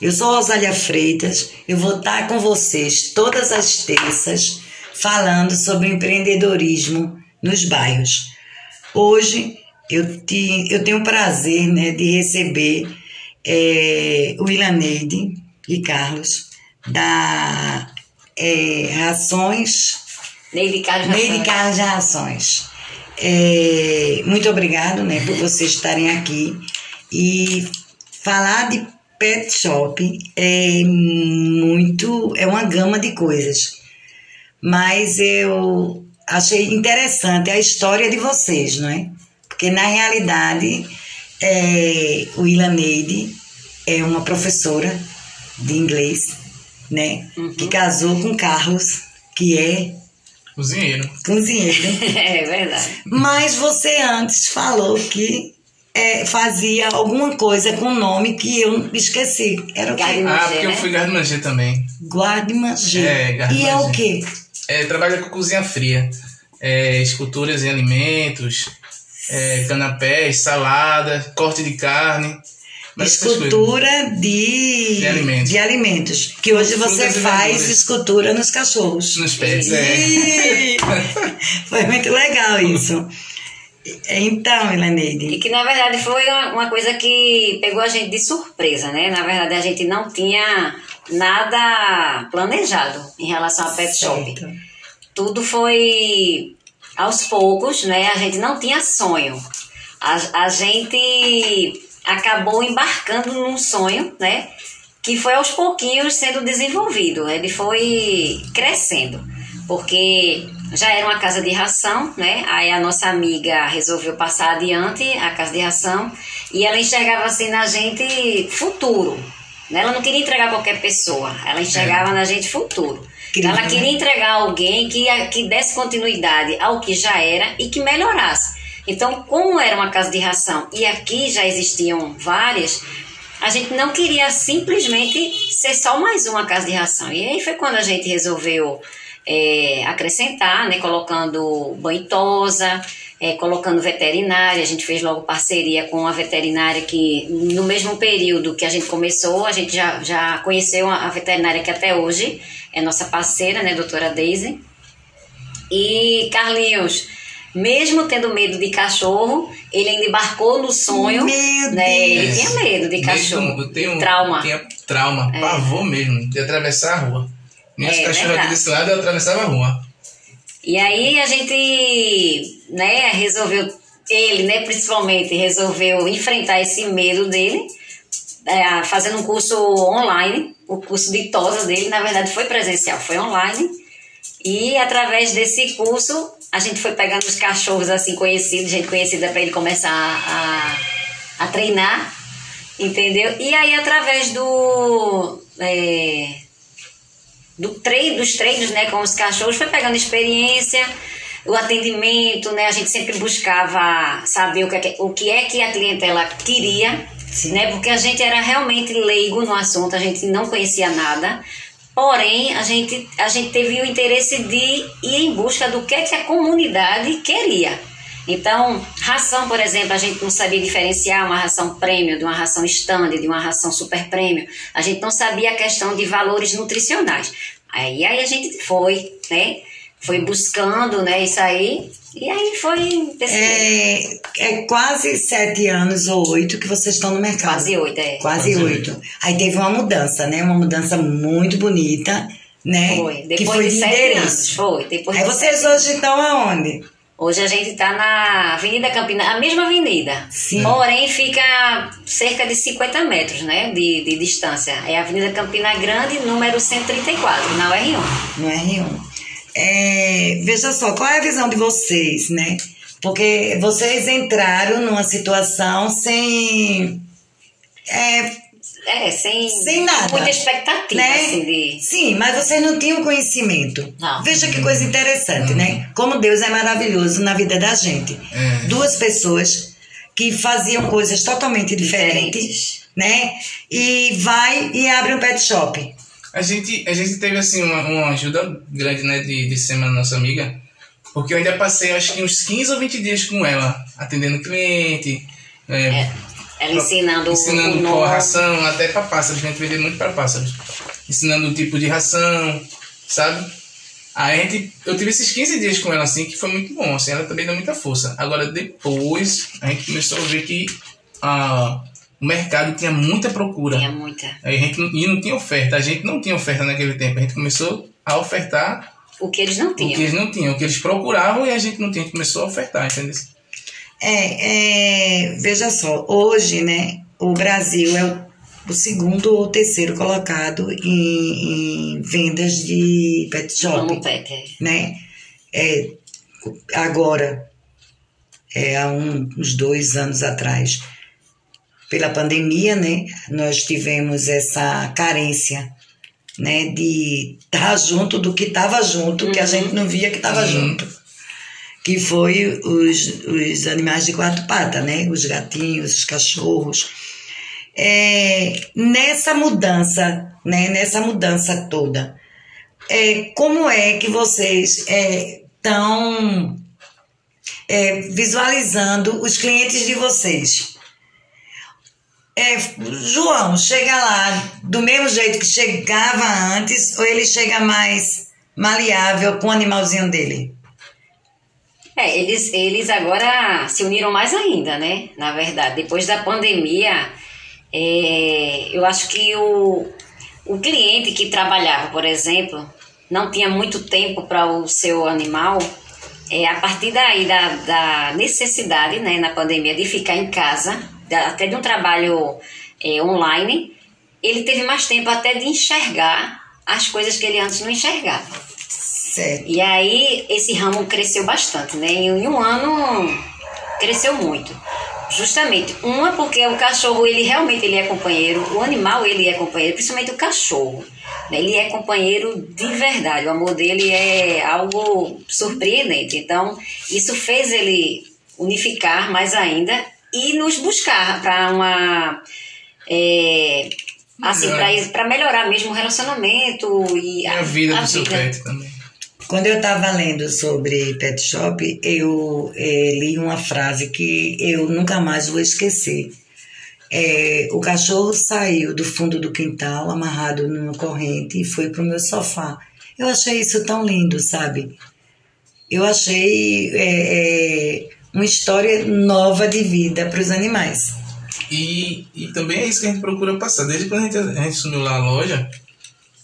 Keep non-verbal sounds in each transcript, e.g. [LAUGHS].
Eu sou Rosália Freitas, eu vou estar com vocês todas as terças falando sobre empreendedorismo nos bairros. Hoje eu, te, eu tenho o prazer né, de receber é, o Ilaneide e Carlos da é, Rações. Neide Carlos Neide Carlos Rações. É, muito obrigado né, por vocês estarem aqui. E falar de pet shop é muito. é uma gama de coisas. Mas eu achei interessante a história de vocês, não é? Porque na realidade é, o Ilaneide é uma professora de inglês, né? Uhum. Que casou com Carlos, que é Cozinheiro. cozinheiro. [LAUGHS] É verdade. Mas você antes falou que é, fazia alguma coisa com o nome que eu esqueci. Era o quê? Garde- Ah, porque eu né? fui garde-manger também. Guarde-manger. É, E é o quê? É, trabalha com cozinha fria. É, esculturas em alimentos, é, canapés, salada, corte de carne. Escultura de, De alimentos. de alimentos. Que hoje Frutas você e faz escultura nos cachorros. Nos pets, é. Ih, [LAUGHS] Foi muito legal isso. Então, E Ilaneide, que na verdade foi uma, coisa que pegou a gente de surpresa, né? Na verdade a gente não tinha nada planejado em relação a pet shop. Tudo foi aos poucos, né? A gente não tinha sonho. A, a gente acabou embarcando num sonho, né? Que foi aos pouquinhos sendo desenvolvido. Ele foi crescendo. Porque já era uma casa de ração, né? Aí a nossa amiga resolveu passar adiante a casa de ração e ela enxergava assim na gente futuro. Né? Ela não queria entregar qualquer pessoa, ela enxergava na gente futuro. Incrível, ela queria né? entregar alguém que, que desse continuidade ao que já era e que melhorasse. Então, como era uma casa de ração e aqui já existiam várias, a gente não queria simplesmente ser só mais uma casa de ração. E aí foi quando a gente resolveu é, acrescentar, né, colocando banhosa, é, colocando veterinária. A gente fez logo parceria com a veterinária que, no mesmo período que a gente começou, a gente já, já conheceu a veterinária que até hoje é nossa parceira, né, doutora Daisy. E Carlinhos, mesmo tendo medo de cachorro, ele ainda embarcou no sonho. Meu né? Ele tinha medo de cachorro. Mesmo, eu tenho, trauma. Eu tinha trauma, pavor mesmo, de atravessar a rua. Minhas É, aqui verdade. desse lado, eu atravessava a rua. E aí a gente, né, resolveu, ele, né, principalmente, resolveu enfrentar esse medo dele, é, fazendo um curso online, o curso de tosa dele, na verdade, foi presencial, foi online. E através desse curso, a gente foi pegando os cachorros assim conhecidos, gente conhecida para ele começar a, a treinar, entendeu? E aí através do é, do treino, dos treinos né, com os cachorros, foi pegando experiência, o atendimento, né? A gente sempre buscava saber o que, é que- o que é que a clientela queria, Sim. né? Porque a gente era realmente leigo no assunto, a gente não conhecia nada. Porém, a gente, a gente teve o interesse de ir em busca do que, é que a comunidade queria. Então, ração, por exemplo, a gente não sabia diferenciar uma ração prêmio de uma ração stand, de uma ração super prêmio. A gente não sabia a questão de valores nutricionais. Aí, aí a gente foi, né? Foi buscando, né, isso aí. E aí foi é, é quase sete anos ou oito que vocês estão no mercado. quase oito, é. Quase Quase oito. Aí teve uma mudança, né? Uma mudança muito bonita, né? Foi. que Depois foi de de sete endereço. anos. Foi. Depois Aí de vocês sete hoje estão aonde? Hoje a gente está na Avenida Campina, a mesma avenida. Sim. Porém, fica cerca de 50 metros né, de, de distância. É a Avenida Campina Grande, número 134, na UR1. no R1. É, veja só, qual é a visão de vocês, né? Porque vocês entraram numa situação sem. É, É, sem, Sem nada. muita expectativa, né? assim, de... Sim, mas vocês não tinham conhecimento. Não. Veja que coisa interessante, né? Como Deus é maravilhoso na vida da gente. É. Duas pessoas que faziam coisas totalmente diferentes, Diferentes. né? E vai e abre um pet shop. A gente, a gente teve assim uma, uma ajuda grande, né, de, de ser uma nossa amiga, porque eu ainda passei acho que uns 15 ou 20 dias com ela, atendendo cliente, é, Ela ensinando, ensinando o nome. ração, até para pássaros, a gente vende muito para pássaros. Ensinando o tipo de ração, sabe? Aí a gente, eu tive esses 15 dias com ela assim, que foi muito bom, assim, ela também deu muita força. Agora depois a gente começou a ver que ah, o mercado tinha muita procura. Tinha muita. Aí a gente não, e não tinha oferta, a gente não tinha oferta naquele tempo, a gente começou a ofertar O que eles não o que tinham. eles não tinham, o que eles procuravam e a gente não tinha, a gente começou a ofertar, entendeu? É, é, veja só, hoje, né, o Brasil é o, o segundo ou terceiro colocado em, em vendas de pet shop, Como pet. é. né? É, agora, é, há um- uns dois anos atrás, pela pandemia, né, nós tivemos essa carência, né, de estar junto do que estava junto, que a gente não via que estava Uhum. junto que foi os, os animais de quatro patas, né? Os gatinhos, os cachorros. É, nessa mudança, né? Nessa mudança toda, é, como é que vocês estão visualizando os clientes de vocês? É, João, chega lá do mesmo jeito que chegava antes ou ele chega mais maleável com o animalzinho dele? É, eles, eles agora se uniram mais ainda, né? Na verdade, depois da pandemia, é, eu acho que o, o cliente que trabalhava, por exemplo, não tinha muito tempo para o seu animal. É, a partir daí da, da necessidade, né, na pandemia, de ficar em casa, até de um trabalho é, online, ele teve mais tempo até de enxergar as coisas que ele antes não enxergava. Certo. E aí esse ramo cresceu bastante, né? Em um ano cresceu muito. Justamente, uma porque o cachorro ele realmente ele é companheiro, o animal ele é companheiro, principalmente o cachorro. né? Ele é companheiro de verdade, o amor dele é algo surpreendente. Então, isso fez ele unificar mais ainda e nos buscar para uma é, assim, para melhorar mesmo o relacionamento e E a vida a do seu vida. pet também. Quando eu estava lendo sobre pet shop, eu eh, li uma frase que eu nunca mais vou esquecer. É, o cachorro saiu do fundo do quintal, amarrado numa corrente, e foi pro meu sofá. Eu achei isso tão lindo, sabe? Eu achei é, é, uma história nova de vida para os animais. E, e também é isso que a gente procura passar. Desde quando a gente, a gente lá a loja,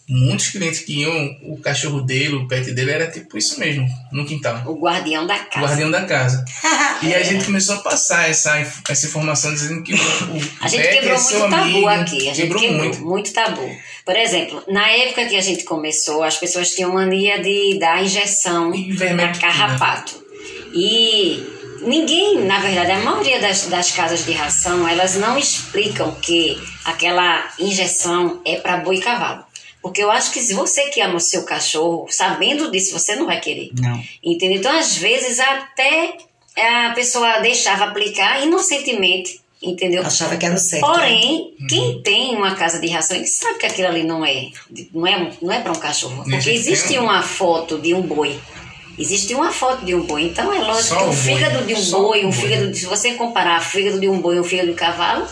muitos clientes que iam, o cachorro dele, o pet dele, era tipo isso mesmo, no quintal. O guardião da O casa. guardião da casa. [LAUGHS] E a gente começou a passar essa, essa informação dizendo que o, o A gente pet quebrou é muito tabu amigo. aqui. A gente quebrou, quebrou muito. muito. tabu. Por exemplo, na época que a gente começou, as pessoas tinham mania de dar injeção vermelho, carrapato. E ninguém, na verdade, a maioria das, das casas de ração, elas não explicam que aquela injeção é para boi e cavalo. Porque eu acho que se você que ama o seu cachorro, sabendo disso, você não vai querer. Não. Entendeu? Então, às vezes, até a pessoa deixava aplicar inocentemente, entendeu? Achava que era o certo. né? Porém, quem tem uma casa de ração, ele sabe que aquilo ali não é, não é, não é para um cachorro. Nem Porque existe tem, uma foto de um boi. Existe uma foto de um boi. Então é lógico Só que o boi. fígado de um Só boi, o um boi. fígado, se você comparar o fígado de um boi e o fígado de um cavalo,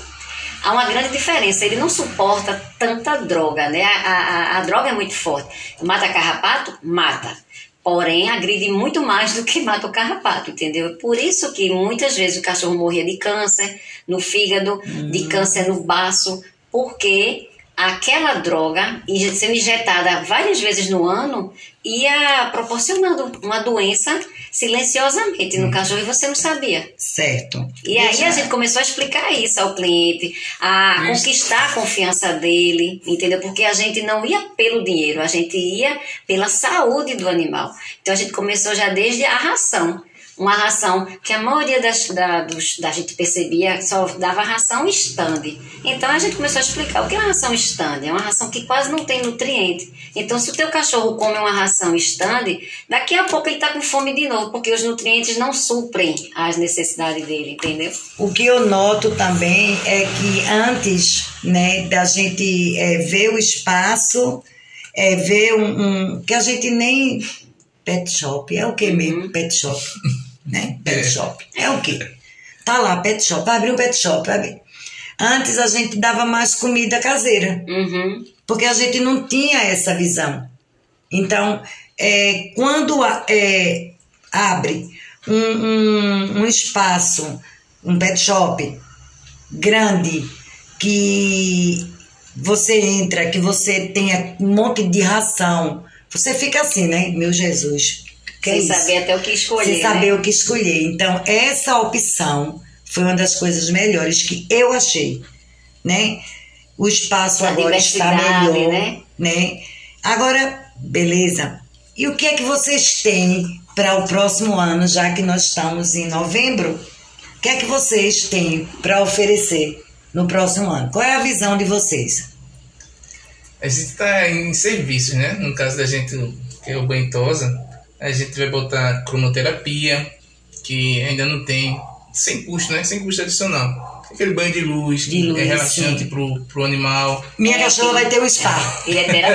há uma grande diferença. Ele não suporta tanta droga, né? A, a, a droga é muito forte. Mata carrapato? Mata. Porém, agride muito mais do que mata o carrapato, entendeu? Por isso que muitas vezes o cachorro morria de câncer no fígado, de câncer no baço, porque aquela droga, sendo injetada várias vezes no ano, ia proporcionando uma doença silenciosamente no cachorro e você não sabia. Certo. E aí Deixa- a gente começou a explicar isso ao cliente, a Isso. conquistar a confiança dele, entendeu? Porque a gente não ia pelo dinheiro, a gente ia pela saúde do animal. Então a gente começou já desde a ração. Uma ração que a maioria das, da, dos, da gente percebia só dava ração stand. Então a gente começou a explicar o que é uma ração stand. É uma ração que quase não tem nutriente. Então se o teu cachorro come uma ração stand, daqui a pouco ele está com fome de novo, porque os nutrientes não suprem as necessidades dele, entendeu? O que eu noto também é que antes né, da gente é, ver o espaço, é, ver um, um- que a gente nem. Pet shop, é o que mesmo? Pet shop. Né? Pet É. shop. É o quê? Tá lá, pet shop, vai abrir um pet shop. Abrir. Antes a gente dava mais comida caseira, Uhum. porque a gente não tinha essa visão. Então, é, quando a- é, abre um, um, um espaço, um pet shop grande, que você entra, que você tenha um monte de ração, você fica assim, né? Meu Jesus. Que é Sem isso? saber até o que escolher. Sem saber né? o que escolher. Então, essa opção foi uma das coisas melhores que eu achei, né? O espaço A agora está melhor, né? né? Agora, beleza. E o que é que vocês têm para o próximo ano, já que nós estamos em novembro? O que é que vocês têm para oferecer no próximo ano? Qual é a visão de vocês? A gente está em serviços, né? No caso da gente, que é o Banhosa, a gente vai botar cromoterapia, que ainda não tem, sem custo, né? Sem custo adicional. Aquele banho de luz, De luz, é relaxante sim. pro, pro animal. Minha É, cachorra vai ter um spa. Ele é [LAUGHS]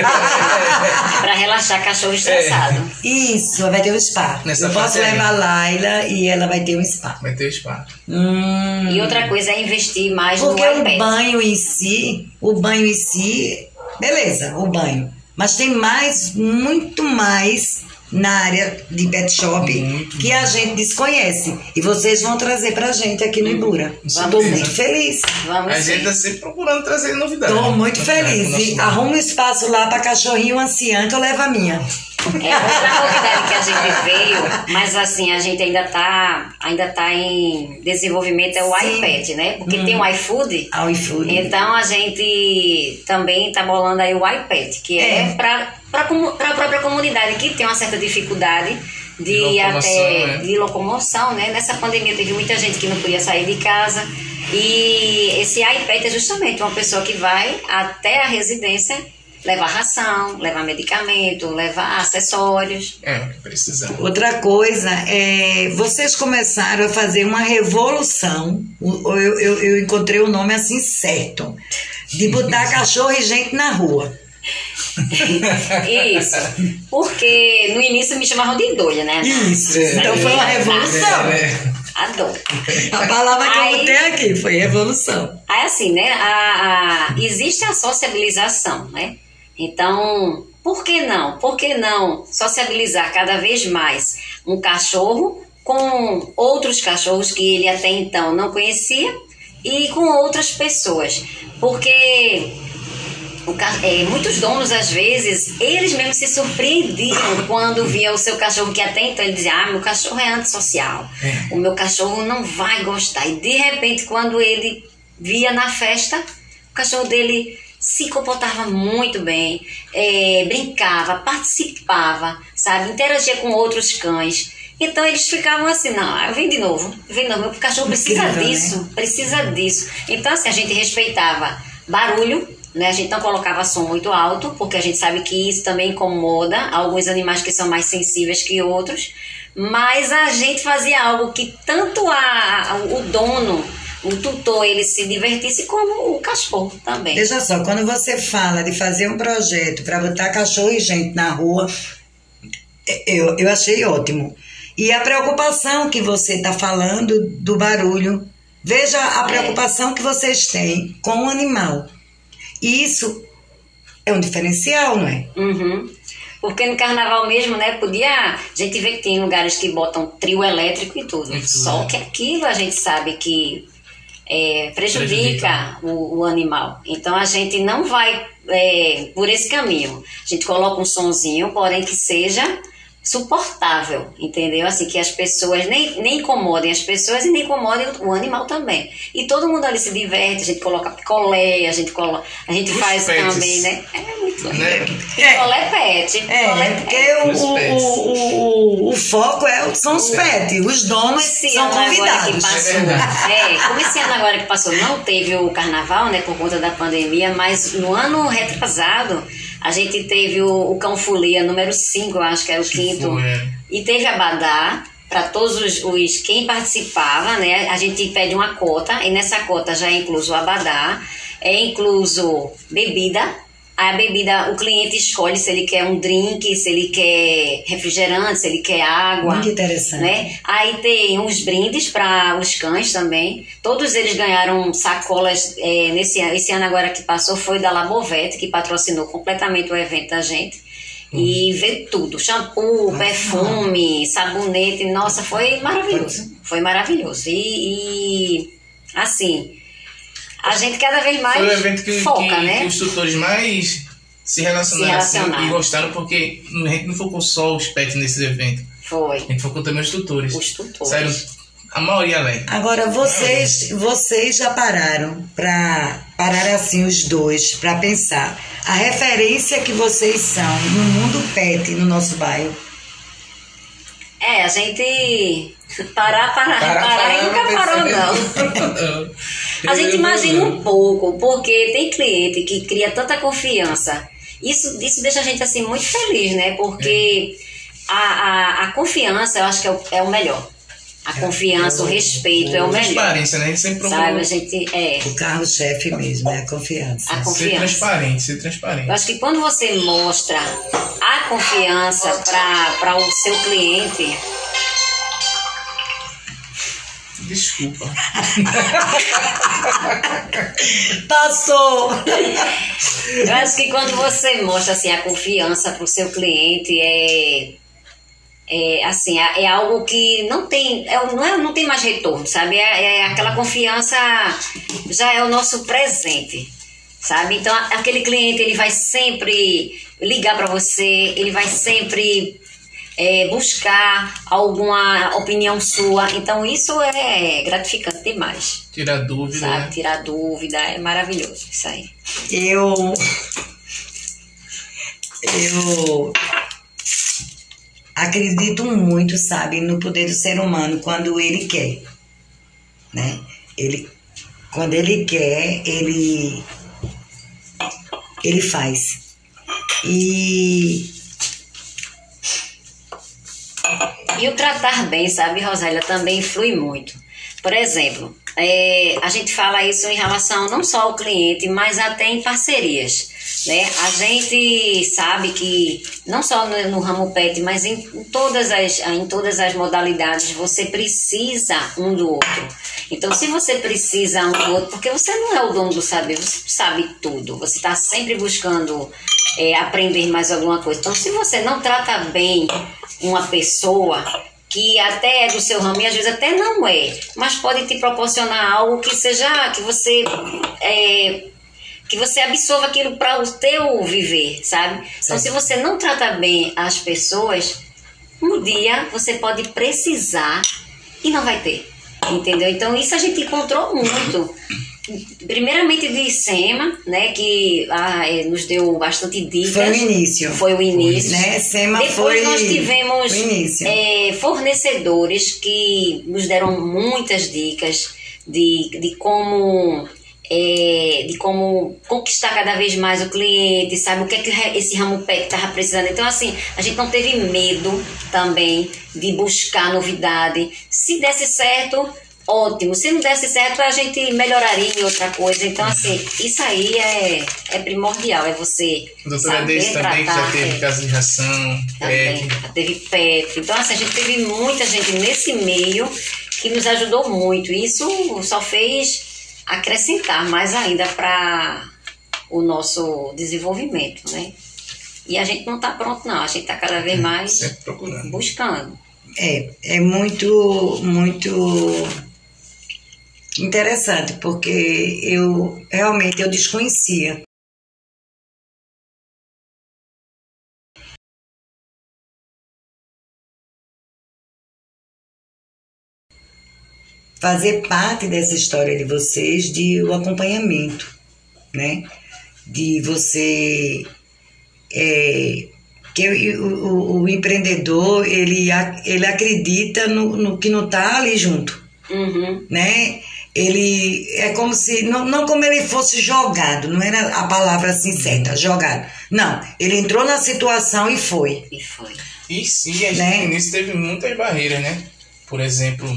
pra relaxar cachorro estressado. Isso, vai ter um spa. Nessa Eu posso levar a Laila e ela vai ter um spa. Vai ter o spa. Hum. E outra coisa é investir mais Porque no o iPad. banho em si, o banho em si, beleza, o banho. Mas tem mais, muito mais na área de pet shop Muito que a gente desconhece. E vocês vão trazer pra gente aqui no Ibura. Isso Estou muito feliz. Vamos A sim. gente está sempre procurando trazer novidades. Estou muito feliz. E arruma um espaço lá pra cachorrinho anciã que eu levo a minha. É outra novidade que a gente [LAUGHS] veio, mas assim, a gente ainda tá, ainda tá em desenvolvimento, é o Sim. iPad, né? Porque tem o iFood. Ao iFood. Então a gente também tá bolando aí o iPad, que é, É. para para a própria comunidade que tem uma certa dificuldade de, locomoção, até né? de locomoção, né? Nessa pandemia teve muita gente que não podia sair de casa e esse iPad é justamente uma pessoa que vai até a residência levar ração, levar medicamento, levar acessórios. É, o que precisamos. Outra coisa é, vocês começaram a fazer uma revolução. Eu, eu, eu encontrei o nome assim certo. De botar [LAUGHS] cachorro e gente na rua. Isso. Porque no início me chamavam de doida, né? Isso. É. Então foi uma revolução. É, é. A dor. A palavra que eu Aí- botei aqui foi revolução. Aí assim, né? A, a- existe a sociabilização, né? Então, por que não? Por que não sociabilizar cada vez mais um cachorro com outros cachorros que ele até então não conhecia e com outras pessoas? Porque é, muitos donos, às vezes, eles mesmos se surpreendiam quando via o seu cachorro, que até então ele dizia: Ah, meu cachorro é antissocial, É. o meu cachorro não vai gostar. E de repente, quando ele via na festa, o cachorro dele se comportava muito bem, é, brincava, participava, sabe, interagia com outros cães. Então eles ficavam assim, não, eu venho de novo, venho de novo, meu cachorro precisa Incrível, né? disso, precisa disso. Então, assim, a gente respeitava barulho, né? A gente não colocava som muito alto, porque a gente sabe que isso também incomoda alguns animais que são mais sensíveis que outros. Mas a gente fazia algo que tanto a, a- o dono, o tutor, ele se divertisse, como o cachorro também. Veja só, quando você fala de fazer um projeto para botar cachorro e gente na rua, eu, eu achei ótimo. E a preocupação que você está falando do barulho, veja a preocupação que vocês têm com o animal. Isso é um diferencial, não é? Uhum. Porque no carnaval mesmo, né, podia. A gente vê que tem lugares que botam trio elétrico e tudo. E Só né? que aquilo a gente sabe que é, prejudica, Prejudica. O, o animal. Então a gente não vai é, por esse caminho. A gente coloca um sonzinho, porém que seja suportável, entendeu? Assim, que as pessoas nem, nem incomodem as pessoas e nem incomodem o animal também. E todo mundo ali se diverte, a gente coloca picolé, a gente, coloca, a gente Os faz pets. também, né? É muito Né? Picolé pet. É, picolé é pet. porque o, o, o, o, o foco é, são os pets, os donos são ano agora que convidados. passou, É é, como esse ano agora que passou não teve o carnaval, né, por conta da pandemia, mas no ano retrasado a gente teve o, o Cão Folia número 5, eu acho que era o quinto, foi, é. e teve a Badá para todos os, os quem participava, né, a gente pede uma cota e nessa cota já é incluso o abadá, é incluso bebida, A bebida, o cliente escolhe se ele quer um drink, se ele quer refrigerante, se ele quer água. Muito interessante. Né? Aí tem uns brindes para os cães também. Todos eles ganharam sacolas é, nesse ano. Esse ano agora que passou foi da Labovete, que patrocinou completamente o evento da gente. E veio tudo: shampoo, perfume, sabonete. Nossa, foi maravilhoso. Foi maravilhoso. E, e, assim, a gente cada vez mais Foi o evento que, foca, que, né? que os tutores mais se relacionaram, Se assim, relacionaram. e gostaram, porque a gente não focou só os pets nesse evento. Foi. A gente focou também os tutores. Os tutores. Saíram a maioria alegre. Agora, vocês, vocês já pararam para parar assim os dois para pensar a referência que vocês são no mundo pet no nosso bairro. É, a gente parar, parar, parar, e nunca parou, não. [LAUGHS] [LAUGHS] A gente imagina um pouco, porque tem cliente que cria tanta confiança. Isso, isso deixa a gente assim muito feliz, né? Porque a, a, a confiança eu acho que é o, é o melhor. A confiança, o respeito é o melhor. Transparência, né? A gente sempre procura Sabe, a gente é O carro-chefe mesmo é a confiança. a ser confiança. transparente, ser transparente. Eu acho que quando você mostra a confiança para o seu cliente, Desculpa. [LAUGHS] Passou! Eu acho que quando você mostra assim a confiança pro seu cliente é é assim é, é algo que não tem é, não é, não tem mais retorno sabe é, é aquela confiança já é o nosso presente sabe então aquele cliente ele vai sempre ligar para você ele vai sempre é, buscar alguma opinião sua então isso é gratificante demais Tirar dúvida, sabe né? tirar dúvida é maravilhoso isso aí Eu. Eu. Acredito muito, sabe, no poder do ser humano quando ele quer. Né? Ele, quando ele quer, ele. Ele faz. E. E o tratar bem, sabe, Rosélia, também influi muito. Por exemplo, é, a gente fala isso em relação não só ao cliente, mas até em parcerias. Né? A gente sabe que não só no, no ramo pet, mas em, em todas as, em todas as modalidades, você precisa um do outro. Então, se você precisa um do outro, porque você não é o dono do saber, você sabe tudo, você está sempre buscando é, aprender mais alguma coisa. Então, se você não trata bem uma pessoa que até é do seu ramo e às vezes até não é, mas pode te proporcionar algo que seja que você é, que você absorva aquilo para o teu viver, sabe? Então, se você não trata bem as pessoas, um dia você pode precisar e não vai ter, entendeu? Então, isso a gente encontrou muito. Primeiramente de SEMA, né, que ah, é, nos deu bastante dicas. Foi o início. Foi o início. Né? Sema Depois foi nós tivemos é, fornecedores que nos deram muitas dicas de, de como é, de como conquistar cada vez mais o cliente, sabe? O que é que esse ramo pet estava precisando. Então, assim, a gente não teve medo também de buscar novidade. Se desse certo, ótimo. Se não desse certo, a gente melhoraria em outra coisa. Então, assim, [LAUGHS] isso aí é, é primordial, é você A doutora saber Deise também, que já tratar, teve é. casa de ração, Também, pet. já teve pet. Então, assim, a gente teve muita gente nesse meio que nos ajudou muito. Isso só fez acrescentar mais ainda para o nosso desenvolvimento, né? E a gente não está pronto, não. A gente está cada vez mais Sempre procurando. buscando. É, é muito, muito interessante, porque eu realmente eu desconhecia. Fazer parte dessa história de vocês, de o acompanhamento, né? De você é, que o, o, o empreendedor ele, ele acredita no, no que não está ali junto, Uhum. né? Ele é como se não, não como ele fosse jogado, não era a palavra assim certa, jogado. Não, ele entrou na situação e foi. E foi. E sim, a gente Né? no início teve muitas barreiras, né? Por exemplo,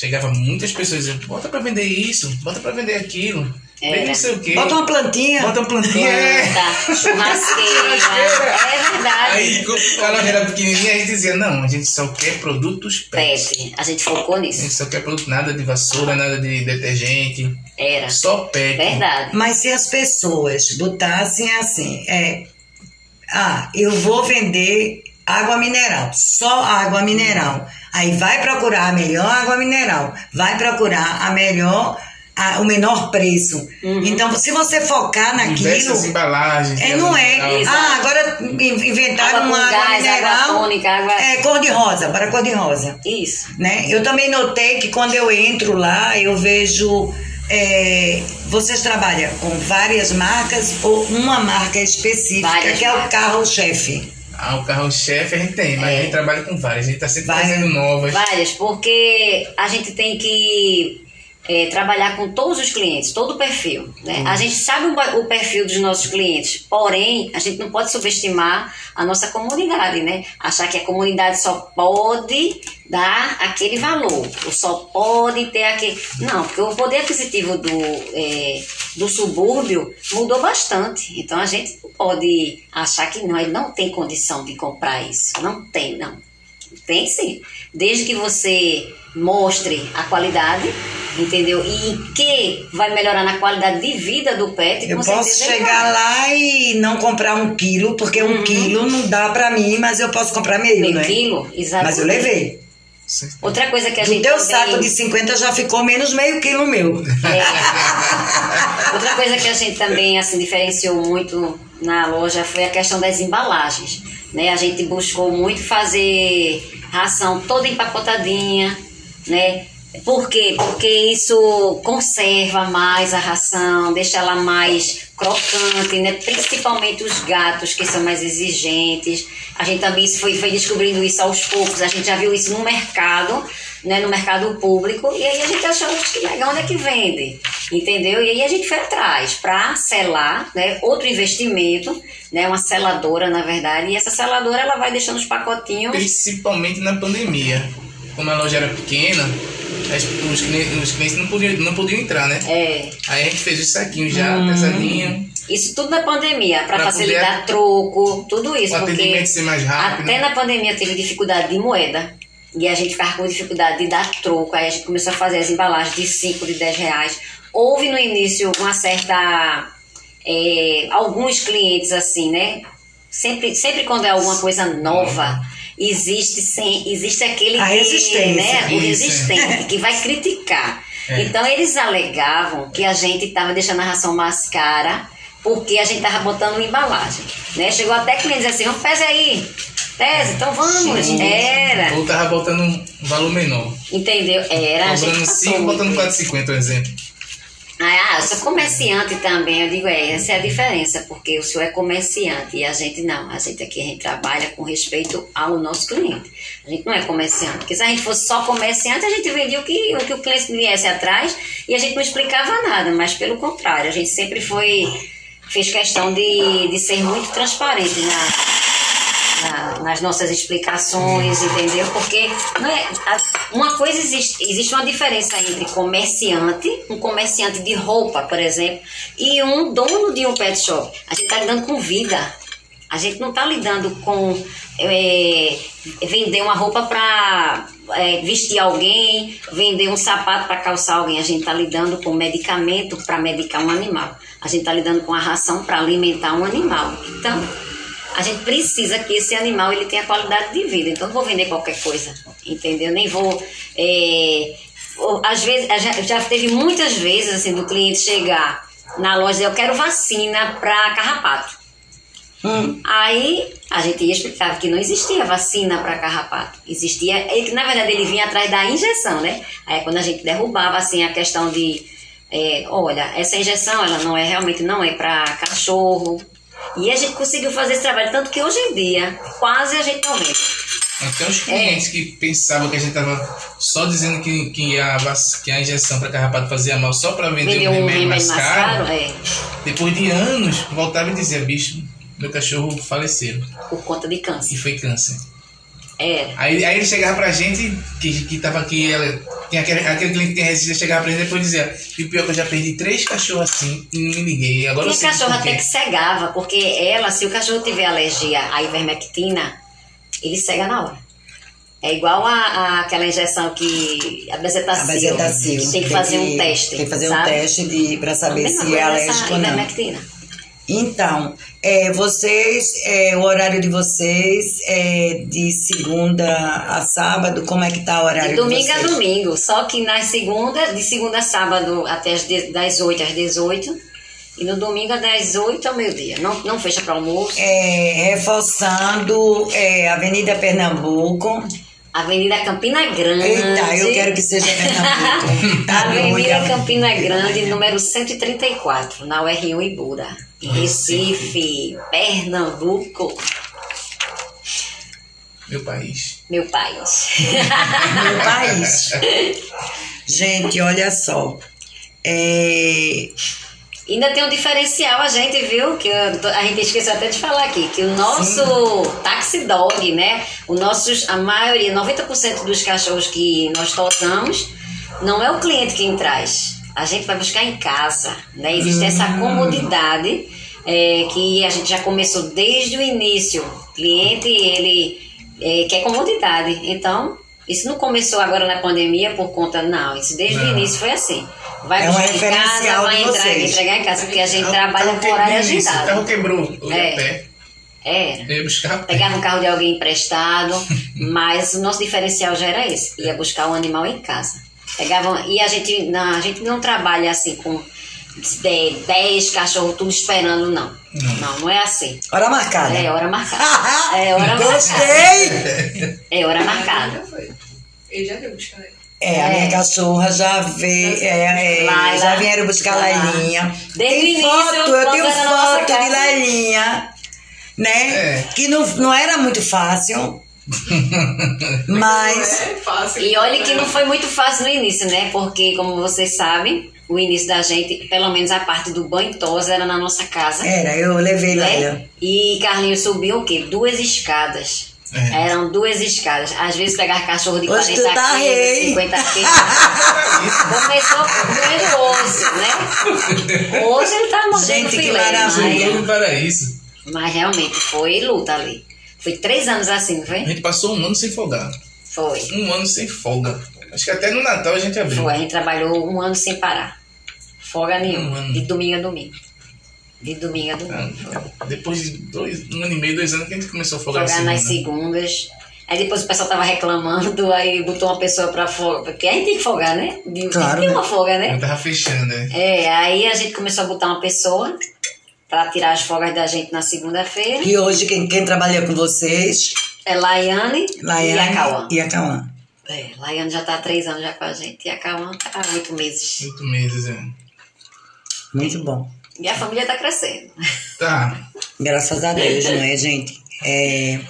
chegava muitas pessoas dizendo, bota pra vender isso, bota pra vender aquilo. Era. não sei o quê. Bota uma plantinha. Bota uma plantinha. É. [LAUGHS] Churrasqueira. É verdade. Aí, quando a loja era pequenininha, a gente dizia, não, a gente só quer produtos pet. Pet. A gente focou A nisso. gente só quer produto, nada de vassoura, nada de detergente. Era. Só pet. Verdade. Mas se as pessoas botassem assim, é, ah, eu vou vender água mineral, só água mineral. Aí vai procurar a melhor água mineral, vai procurar a melhor, a- o menor preço. Então, se você focar Diversas naquilo, embalagens. é, não é. Exato. Ah, agora in- inventaram Água uma água gás, mineral. água tônica, água- É cor de rosa, para cor de rosa Isso. né? Eu também notei que quando eu entro lá, eu vejo. é, vocês trabalham com várias marcas ou uma marca específica, Várias que é o carro-chefe? Ah, o carro-chefe a gente tem, mas É. a gente trabalha com várias. A gente tá sempre Várias. fazendo novas. Várias, porque a gente tem que é, trabalhar com todos os clientes, todo o perfil. Né? A gente sabe o, o perfil dos nossos clientes, porém, a gente não pode subestimar a nossa comunidade, né? Achar que a comunidade só pode dar aquele valor, ou só pode ter aquele. Não, porque o poder aquisitivo do, é, do subúrbio mudou bastante. Então a gente pode achar que não, ele não tem condição de comprar isso. Não tem, não. Tem sim. Desde que você mostre a qualidade, entendeu? E que vai melhorar na qualidade de vida do pet, Eu posso chegar lá e não comprar um quilo, porque um quilo não dá pra mim, mas eu posso comprar meio, Meio né? quilo, exatamente. Mas eu levei. Outra coisa que a Do gente teu também... saco de 50 já ficou menos meio quilo meu. É. Outra coisa que a gente também assim diferenciou muito na loja foi a questão das embalagens, né? A gente buscou muito fazer ração toda empacotadinha, né? Por quê? Porque isso conserva mais a ração, deixa ela mais crocante, né? Principalmente os gatos que são mais exigentes. A gente também foi, foi descobrindo isso aos poucos. A gente já viu isso no mercado, né? No mercado público. E aí a gente achou que legal, onde é que vende? Entendeu? E aí a gente foi atrás para selar, né? Outro investimento, né? Uma seladora, na verdade. E essa seladora, ela vai deixando os pacotinhos... Principalmente na pandemia. Como a loja era pequena, as- os clientes, os clientes não, podiam, não podiam entrar, né? É, Aí a gente fez os saquinhos já, pesadinho. Isso tudo na pandemia, para facilitar poder- troco, tudo isso. O porque atendimento ser mais rápido. Até na pandemia teve dificuldade de moeda. E a gente ficava com dificuldade de dar troco. Aí a gente começou a fazer as embalagens de 5, de 10 reais. Houve no início uma certa. é, alguns clientes assim, né? Sempre, sempre quando é alguma coisa nova, existe, sem, existe aquele A que, resistência. né? O Isso. resistente que vai criticar. É. Então eles alegavam que a gente estava deixando a ração mais cara porque a gente estava botando embalagem. Né? Chegou até cliente dizer assim, vamos pese aí. Pese, então vamos. Era. Ou tava botando um valor menor. Entendeu? Era. Cobrando passou 5, muito botando isso. 4,50, um exemplo. Ah, eu sou comerciante também, eu digo, é, essa é a diferença, porque o senhor é comerciante e a gente não. A gente aqui, a gente trabalha com respeito ao nosso cliente. A gente não é comerciante, porque se a gente fosse só comerciante, a gente vendia o que o, que o cliente viesse atrás e a gente não explicava nada, mas pelo contrário, a gente sempre foi, fez questão de, de ser muito transparente na, na- nas nossas explicações, entendeu? Porque é, uma coisa existe, existe uma diferença entre comerciante, um comerciante de roupa, por exemplo, e um dono de um pet shop. A gente está lidando com vida. A gente não está lidando com é, vender uma roupa para vestir alguém, vender um sapato para calçar alguém. A gente está lidando com medicamento para medicar um animal. A gente está lidando com a ração para alimentar um animal. Então, a gente precisa que esse animal ele tenha qualidade de vida. Então, não vou vender qualquer coisa, entendeu? Nem vou. é, às vezes, já, teve muitas vezes assim do cliente chegar na loja e dizer, eu quero vacina para carrapato. Hum. Aí a gente ia explicar que não existia vacina para carrapato. Existia, ele, na verdade, ele vinha atrás da injeção, né? Aí quando a gente derrubava assim a questão de, é, olha, essa injeção ela não é realmente não é para cachorro. E a gente conseguiu fazer esse trabalho tanto que hoje em dia quase a gente não vende. Até os clientes que pensavam que a gente tava só dizendo que, que, a, que a injeção para carrapato fazia mal só para vender Vendeu um remédio, mais, caro, é, depois de anos voltava e dizia, bicho, meu cachorro faleceu por conta de e câncer. foi câncer. É. Aí, aí ele chegava pra gente, que, que tava aqui, ela, tinha aquele, aquele cliente que tem resistência, chegava pra gente e depois dizia, e pior que eu já perdi três cachorros assim e não me liguei. Agora eu Tinha sei cachorro até que cegava, porque ela, se o cachorro tiver alergia à ivermectina, ele cega na hora. É igual a, a- aquela injeção que. A A bezetacil. bezetacil. Tem que fazer um teste. Tem que fazer um sabe? teste de, pra saber se é alérgico ou não. ivermectina. Então, é, vocês, é, o horário de vocês é de segunda a sábado, como é que tá o horário De domingo de a vocês? domingo. Só que na segunda, de segunda a sábado até as de- das 8 às 18. E no domingo das 8 ao meio-dia. Não, não fecha para almoço. É, reforçando é, Avenida Pernambuco. Avenida Campina Grande. Eita, eu quero que seja Pernambuco. [LAUGHS] Tá Avenida. Campina Grande, número 134, na UR1 Ibura, Recife, Pernambuco, Meu país. meu país. Meu [LAUGHS] país. Gente, olha só. É, Ainda tem um diferencial a gente, viu? Que a gente esqueceu até de falar aqui, que o nosso taxi dog, né? O nossos, a maioria, 90% dos cachorros que nós totamos, não é o cliente quem traz. A gente vai buscar em casa, né? Existe essa comodidade é, que a gente já começou desde o início. O cliente, ele é, quer comodidade. Então, isso não começou agora na pandemia por conta, não. Isso desde o Não. início foi assim. Vai É um buscar em casa, vai entrar, vocês. entregar em casa, porque a gente O trabalha carro com horário isso, O carro agendado. quebrou, eu ia É. pé. É. Ia buscar. Pegar no carro de alguém emprestado, [LAUGHS] mas o nosso diferencial já era esse, ia buscar o animal em casa. Pegavam, e a gente, não, a gente não trabalha assim com 10 cachorros tudo esperando, não. Não, não é assim. hora marcada. É hora marcada. [LAUGHS] É hora marcada. Gostei! É hora marcada. Ele já veio buscar ele. É, a É. minha cachorra já veio, é, é, Laila. já vieram buscar Já. Lailinha. Desde tem início, foto, eu tenho foto de. Lailinha, né? É. Que não, não era muito fácil, [LAUGHS] mas É fácil. E olha que não foi muito fácil no início, né? Porque, como vocês sabem, o início da gente, pelo menos a parte do banho tosa, era na nossa casa. era, eu levei Laila. né? E Carlinhos subiu o quê? Duas escadas. É. Eram duas escadas. Às vezes pegar cachorro de Hoje 40 tu tá quilos, rei. 50 [LAUGHS] quilos. Começou com o osso, né? Hoje ele tá mordendo Gente, que filé. maravilha. Tudo para isso. Mas, mas realmente foi luta ali. Foi três anos assim, não A foi? gente passou um ano sem folgar. Foi. Um ano sem folga. Acho que até no Natal a gente abriu. Foi. A gente trabalhou um ano sem parar. Folga Um nenhuma. ano. De domingo a domingo. De domingo a domingo. Ah, Depois de dois, um ano e meio, dois anos que a gente começou a folgar folgar na nas segunda. segundas. Aí depois o pessoal tava reclamando, aí botou uma pessoa pra folga. Porque aí tem que folgar, né? De, Claro, tem né? uma folga, né? Eu tava fechando, né? É, aí a gente começou a botar uma pessoa pra tirar as folgas da gente na segunda-feira. E hoje quem, quem trabalha com vocês, É Laiane, e a Laiane Cauã. e a Cauã. É, Laiane já tá há três anos já com a gente e a Cauã tá há oito meses. Oito meses, é. Muito bom. E a família tá crescendo. Tá. Graças a Deus, não é, gente? É,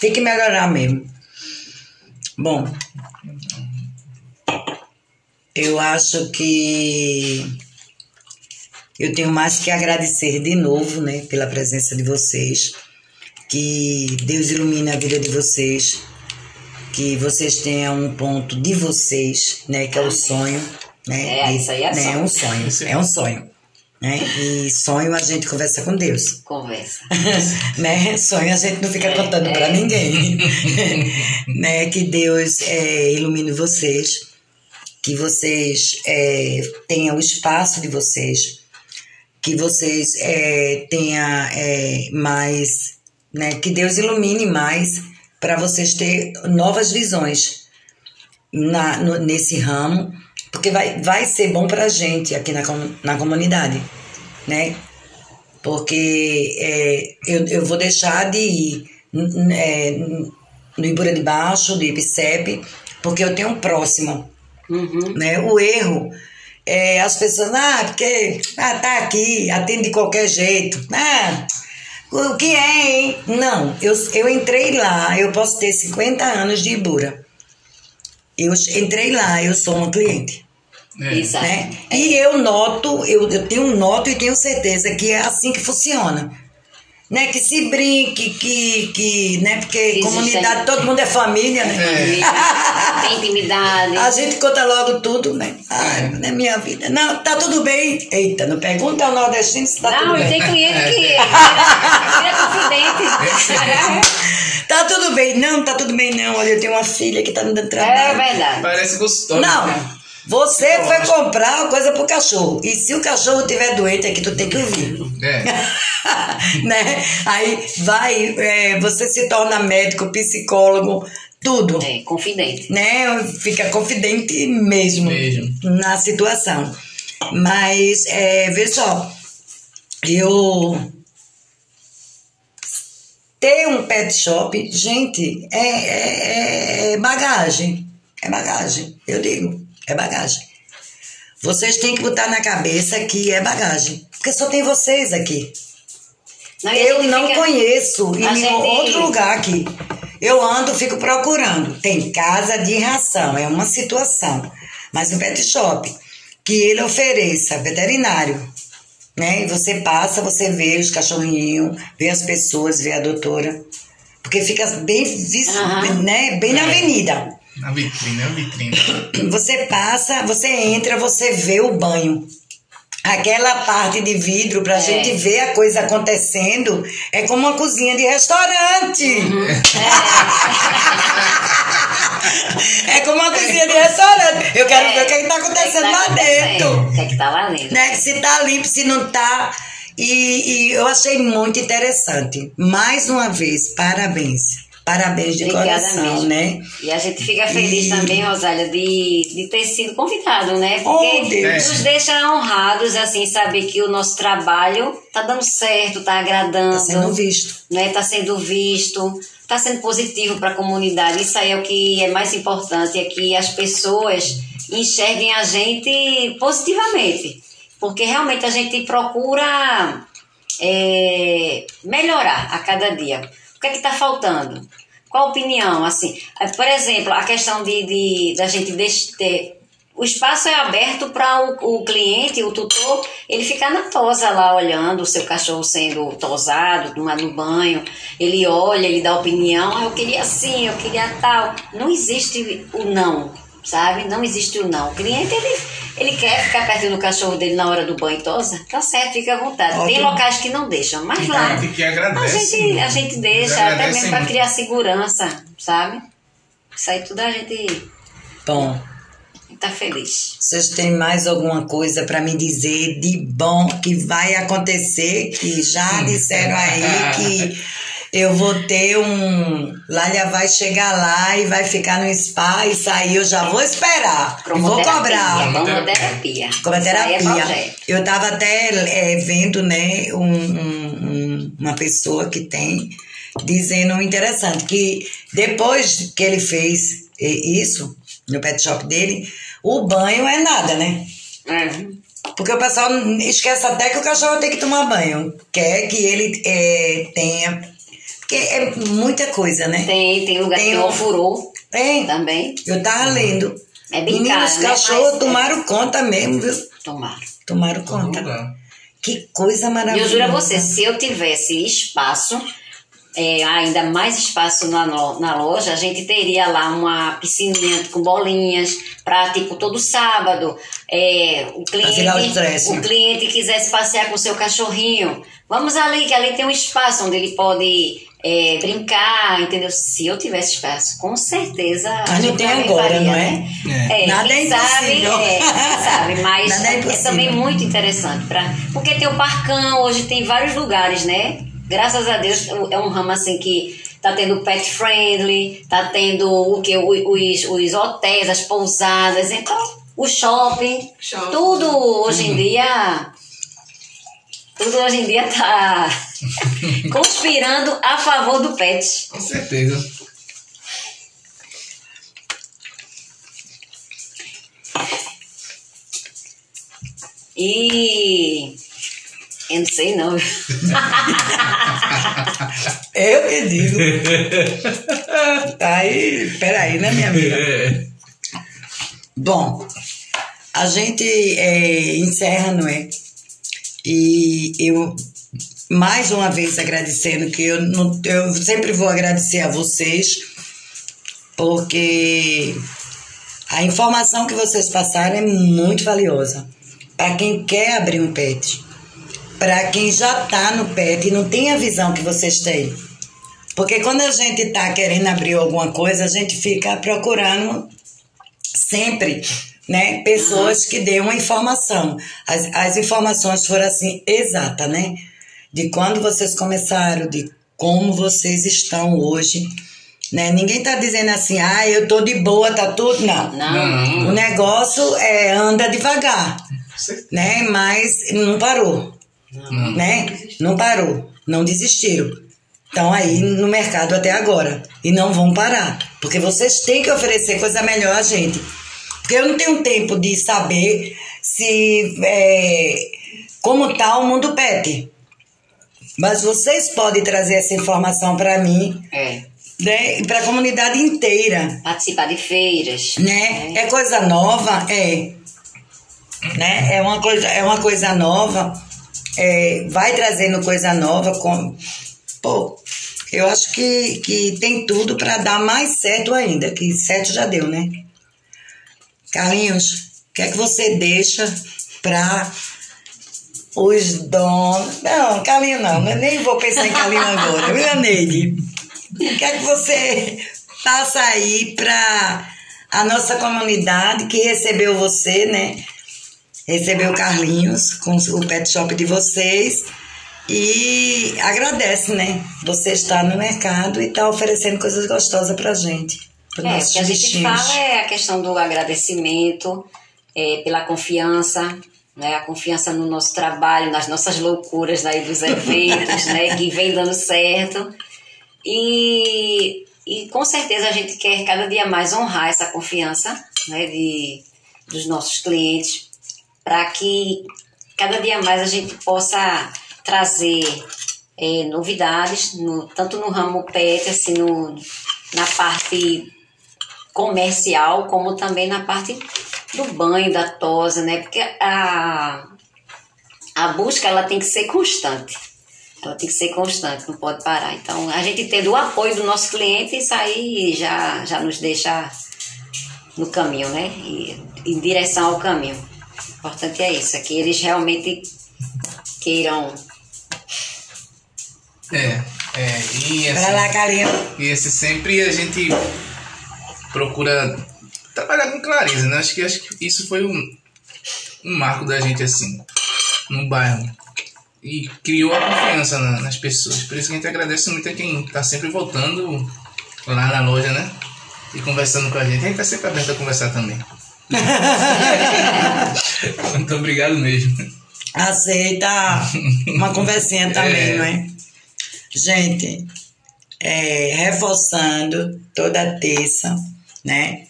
tem que melhorar mesmo. Bom, eu acho que eu tenho mais que agradecer de novo, né, pela presença de vocês. Que Deus ilumine a vida de vocês. Que vocês tenham um ponto de vocês, né, que é o sonho, né? É, isso aí é né, sonho. um sonho, é um sonho, né? E sonho a gente conversa com Deus Conversa. [LAUGHS] né? Sonho a gente não fica contando pra ninguém. [LAUGHS] né? Que Deus é, ilumine vocês, que vocês é, tenham o espaço de vocês, que vocês é, tenham é, mais, né? Que Deus ilumine mais para vocês ter novas visões na, no- nesse ramo, porque vai, vai ser bom pra gente aqui na, na comunidade, né? porque é, eu, eu vou deixar de ir é, no Ibura de Baixo, do IPCEP, porque eu tenho um próximo, Uhum. né? O erro é as pessoas, ah, porque ah, tá aqui, atende de qualquer jeito, ah, o que é, hein? Não, eu, eu entrei lá, eu posso ter 50 anos de Ibura. Eu entrei lá, eu sou uma cliente É. Exato. né? E eu noto, eu, eu tenho noto e tenho certeza que é assim que funciona. Né, que se brinque, que, que né, porque Existe comunidade, aí. todo mundo é família, né? Tem intimidade. A gente conta logo tudo, né? Ai, É. na minha vida. Não, tá tudo bem. Eita, não pergunta ao nordestino se tá Não, tudo bem. tem cliente que vira, vira confidente. [LAUGHS] Tá tudo bem. Não, tá tudo bem não. Olha, eu tenho uma filha que tá me dando É trabalho. verdade. Parece gostoso. Não, né? Você Eu foi acho. comprar uma coisa pro cachorro. E se o cachorro tiver doente, é que tu tem que ouvir. É. [LAUGHS] né? Aí vai, é, você se torna médico, psicólogo, tudo. É, confidente. Né? Fica confidente mesmo, Mesmo. na situação. Mas, é, vê só, eu ter um pet shop, gente, é, é, é bagagem. É bagagem, eu digo, é bagagem. Vocês têm que botar na cabeça que é bagagem. Porque só tem vocês aqui. Não, Eu não fica- conheço em nenhum gente- outro lugar aqui. Eu ando, fico procurando. Tem casa de ração, é uma situação. Mas o pet shop, que ele ofereça veterinário, né? E você passa, você vê os cachorrinhos, vê as pessoas, vê a doutora. Porque fica bem, Aham. né? bem na É. avenida. Na vitrine, é uma vitrine. [COUGHS] Você passa, você entra, você vê o banho. Aquela parte de vidro pra É. gente ver a coisa acontecendo é como uma cozinha de restaurante. Uhum. É como uma cozinha de restaurante. Eu quero ver o que, é que tá que acontecendo tá lá acontecendo? dentro. O que é que tá lá dentro? Né? Se tá limpo, se não tá. E, e eu achei muito interessante. Mais uma vez, parabéns. Parabéns de Obrigada coração, mesmo. né? E a gente fica feliz E- também, Rosália, de, de ter sido convidado, né? Porque Oh, Deus. nos deixa honrados, assim, saber que o nosso trabalho tá dando certo, tá agradando. Tá sendo visto. né, tá sendo visto, tá sendo positivo para a comunidade. Isso aí é o que é mais importante, é que as pessoas enxerguem a gente positivamente. Porque realmente a gente procura é, melhorar a cada dia. Que é que está faltando? Qual a opinião? Assim, eh, por exemplo, a questão de, de da gente ter o espaço é aberto para o, o cliente, o tutor, ele ficar na tosa lá olhando o seu cachorro sendo tosado, no banho. Ele olha, ele dá opinião. "Ah, eu queria assim, eu queria tal. Não existe o não, sabe? Não existe o não. O cliente, ele, ele quer ficar perto do cachorro dele na hora do banho e tosa. Tá certo, fica à vontade. Tem Ótimo. locais que não deixam, mas Tem lá. que A agradece. gente, a gente deixa, Agradece até mesmo para criar segurança, sabe? Isso aí tudo a gente Bom, tá feliz. vocês têm mais alguma coisa para me dizer de bom que vai acontecer? Que já disseram aí que [LAUGHS] eu vou ter um. Lália vai chegar lá e vai ficar no spa e sair. Eu já vou esperar. E vou cobrar. Cromoterapia. Como a Isso aí é eu estava até é, vendo, né, um- um- um- uma pessoa que tem dizendo interessante que depois que ele fez isso no pet shop dele, o banho é nada, né? É. Porque o pessoal esquece até que o cachorro tem que tomar banho. Quer que ele eh, tenha. Porque é muita coisa, né? Tem, tem lugar Tem que um- tem ofurô Tem. também. Eu tava lendo. É bem Meninos, caro, os né? cachorros Mas- tomaram conta mesmo, viu? Tomaram. Tomaram conta. lugar. Que coisa E maravilhosa. eu juro a você, se eu tivesse espaço, é, ainda mais espaço na, na loja, a gente teria lá uma piscininha com bolinhas para tipo todo sábado. É, o cliente, tirar o estresse. o cliente quisesse passear com o seu cachorrinho, vamos ali que ali tem um espaço onde ele pode é, brincar, entendeu? Se eu tivesse espaço, com certeza. a Mas não gente tem agora, faria, não é? né? É. É, Nada é sabe, impossível. é, quem sabe, mas Nada é é, também muito interessante. Pra, porque tem o Parcão, hoje tem vários lugares, né? Graças a Deus é um ramo assim que tá tendo pet friendly, tá tendo o que? Os, os hotéis, as pousadas, então o shopping, Shopping. tudo hoje em dia. Tudo hoje em dia tá [LAUGHS] conspirando a favor do pet. Com certeza. E eu não sei não. [LAUGHS] Eu que digo. Aí, peraí, né, minha amiga? [LAUGHS] Bom, a gente é, encerra, não é? E eu mais uma vez agradecendo, que eu, eu sempre vou agradecer a vocês, porque a informação que vocês passaram é muito valiosa. Para quem quer abrir um pet, para quem já está no pet e não tem a visão que vocês têm. Porque quando a gente está querendo abrir alguma coisa, a gente fica procurando sempre né, pessoas que dêem uma informação. As, as informações foram assim, exata, né? De quando vocês começaram, de como vocês estão hoje. Né? Ninguém tá dizendo assim, ah, eu tô de boa, tá tudo. Não. Não. O negócio é anda devagar, né? Mas não parou, Não. né? Não parou, não desistiram. Estão aí no mercado até agora e não vão parar, porque vocês têm que oferecer coisa melhor a gente. Porque eu não tenho tempo de saber se é, como tá o mundo pet. Mas vocês podem trazer essa informação para mim, É. né? E para a comunidade inteira Participar de feiras. né? É coisa nova, é. Né? É uma coisa, é uma coisa nova. é, vai trazendo coisa nova com pô, eu acho que, que tem tudo para dar mais certo ainda, que certo já deu, né? Carlinhos, o que é que você deixa para os donos. Não, Carlinhos não, eu nem vou pensar em Carlinhos agora, viu, Neide? O que é que você passa aí para a nossa comunidade que recebeu você, né? Recebeu Carlinhos com o pet shop de vocês e agradece, né? Você está no mercado e está oferecendo coisas gostosas pra gente. Para É, o nossos que a gente fala é a questão do agradecimento é, pela confiança, né? A confiança no nosso trabalho, nas nossas loucuras aí dos eventos, [LAUGHS] né? Que vem dando certo. E, e com certeza a gente quer cada dia mais honrar essa confiança, né? De, dos nossos clientes, para que cada dia mais a gente possa trazer é, novidades, no- tanto no ramo pet, assim, no, na parte comercial, como também na parte do banho, da tosa, né? Porque a, a busca ela tem que ser constante. Ela tem que ser constante, não pode parar. Então, a gente tendo o apoio do nosso cliente, isso aí já, já nos deixa no caminho, né? E, em direção ao caminho. O importante é isso, é que eles realmente queiram É, é, e lá, assim, Carlinhos. e esse sempre a gente procura trabalhar com clareza, né? Acho que, acho que isso foi um, um marco da gente, assim, no bairro. E criou a confiança na- nas pessoas. Por isso que a gente agradece muito a quem tá sempre voltando lá na loja, né? E conversando com a gente. A gente tá sempre aberto a conversar também. [LAUGHS] Muito obrigado mesmo. aceita uma conversinha [LAUGHS] também, É. não é? Gente, é, reforçando toda terça, né?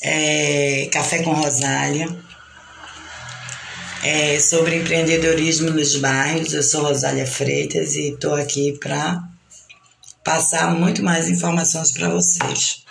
É, Café com Rosália. É, sobre empreendedorismo nos bairros. Eu sou Rosália Freitas e estou aqui para passar muito mais informações para vocês.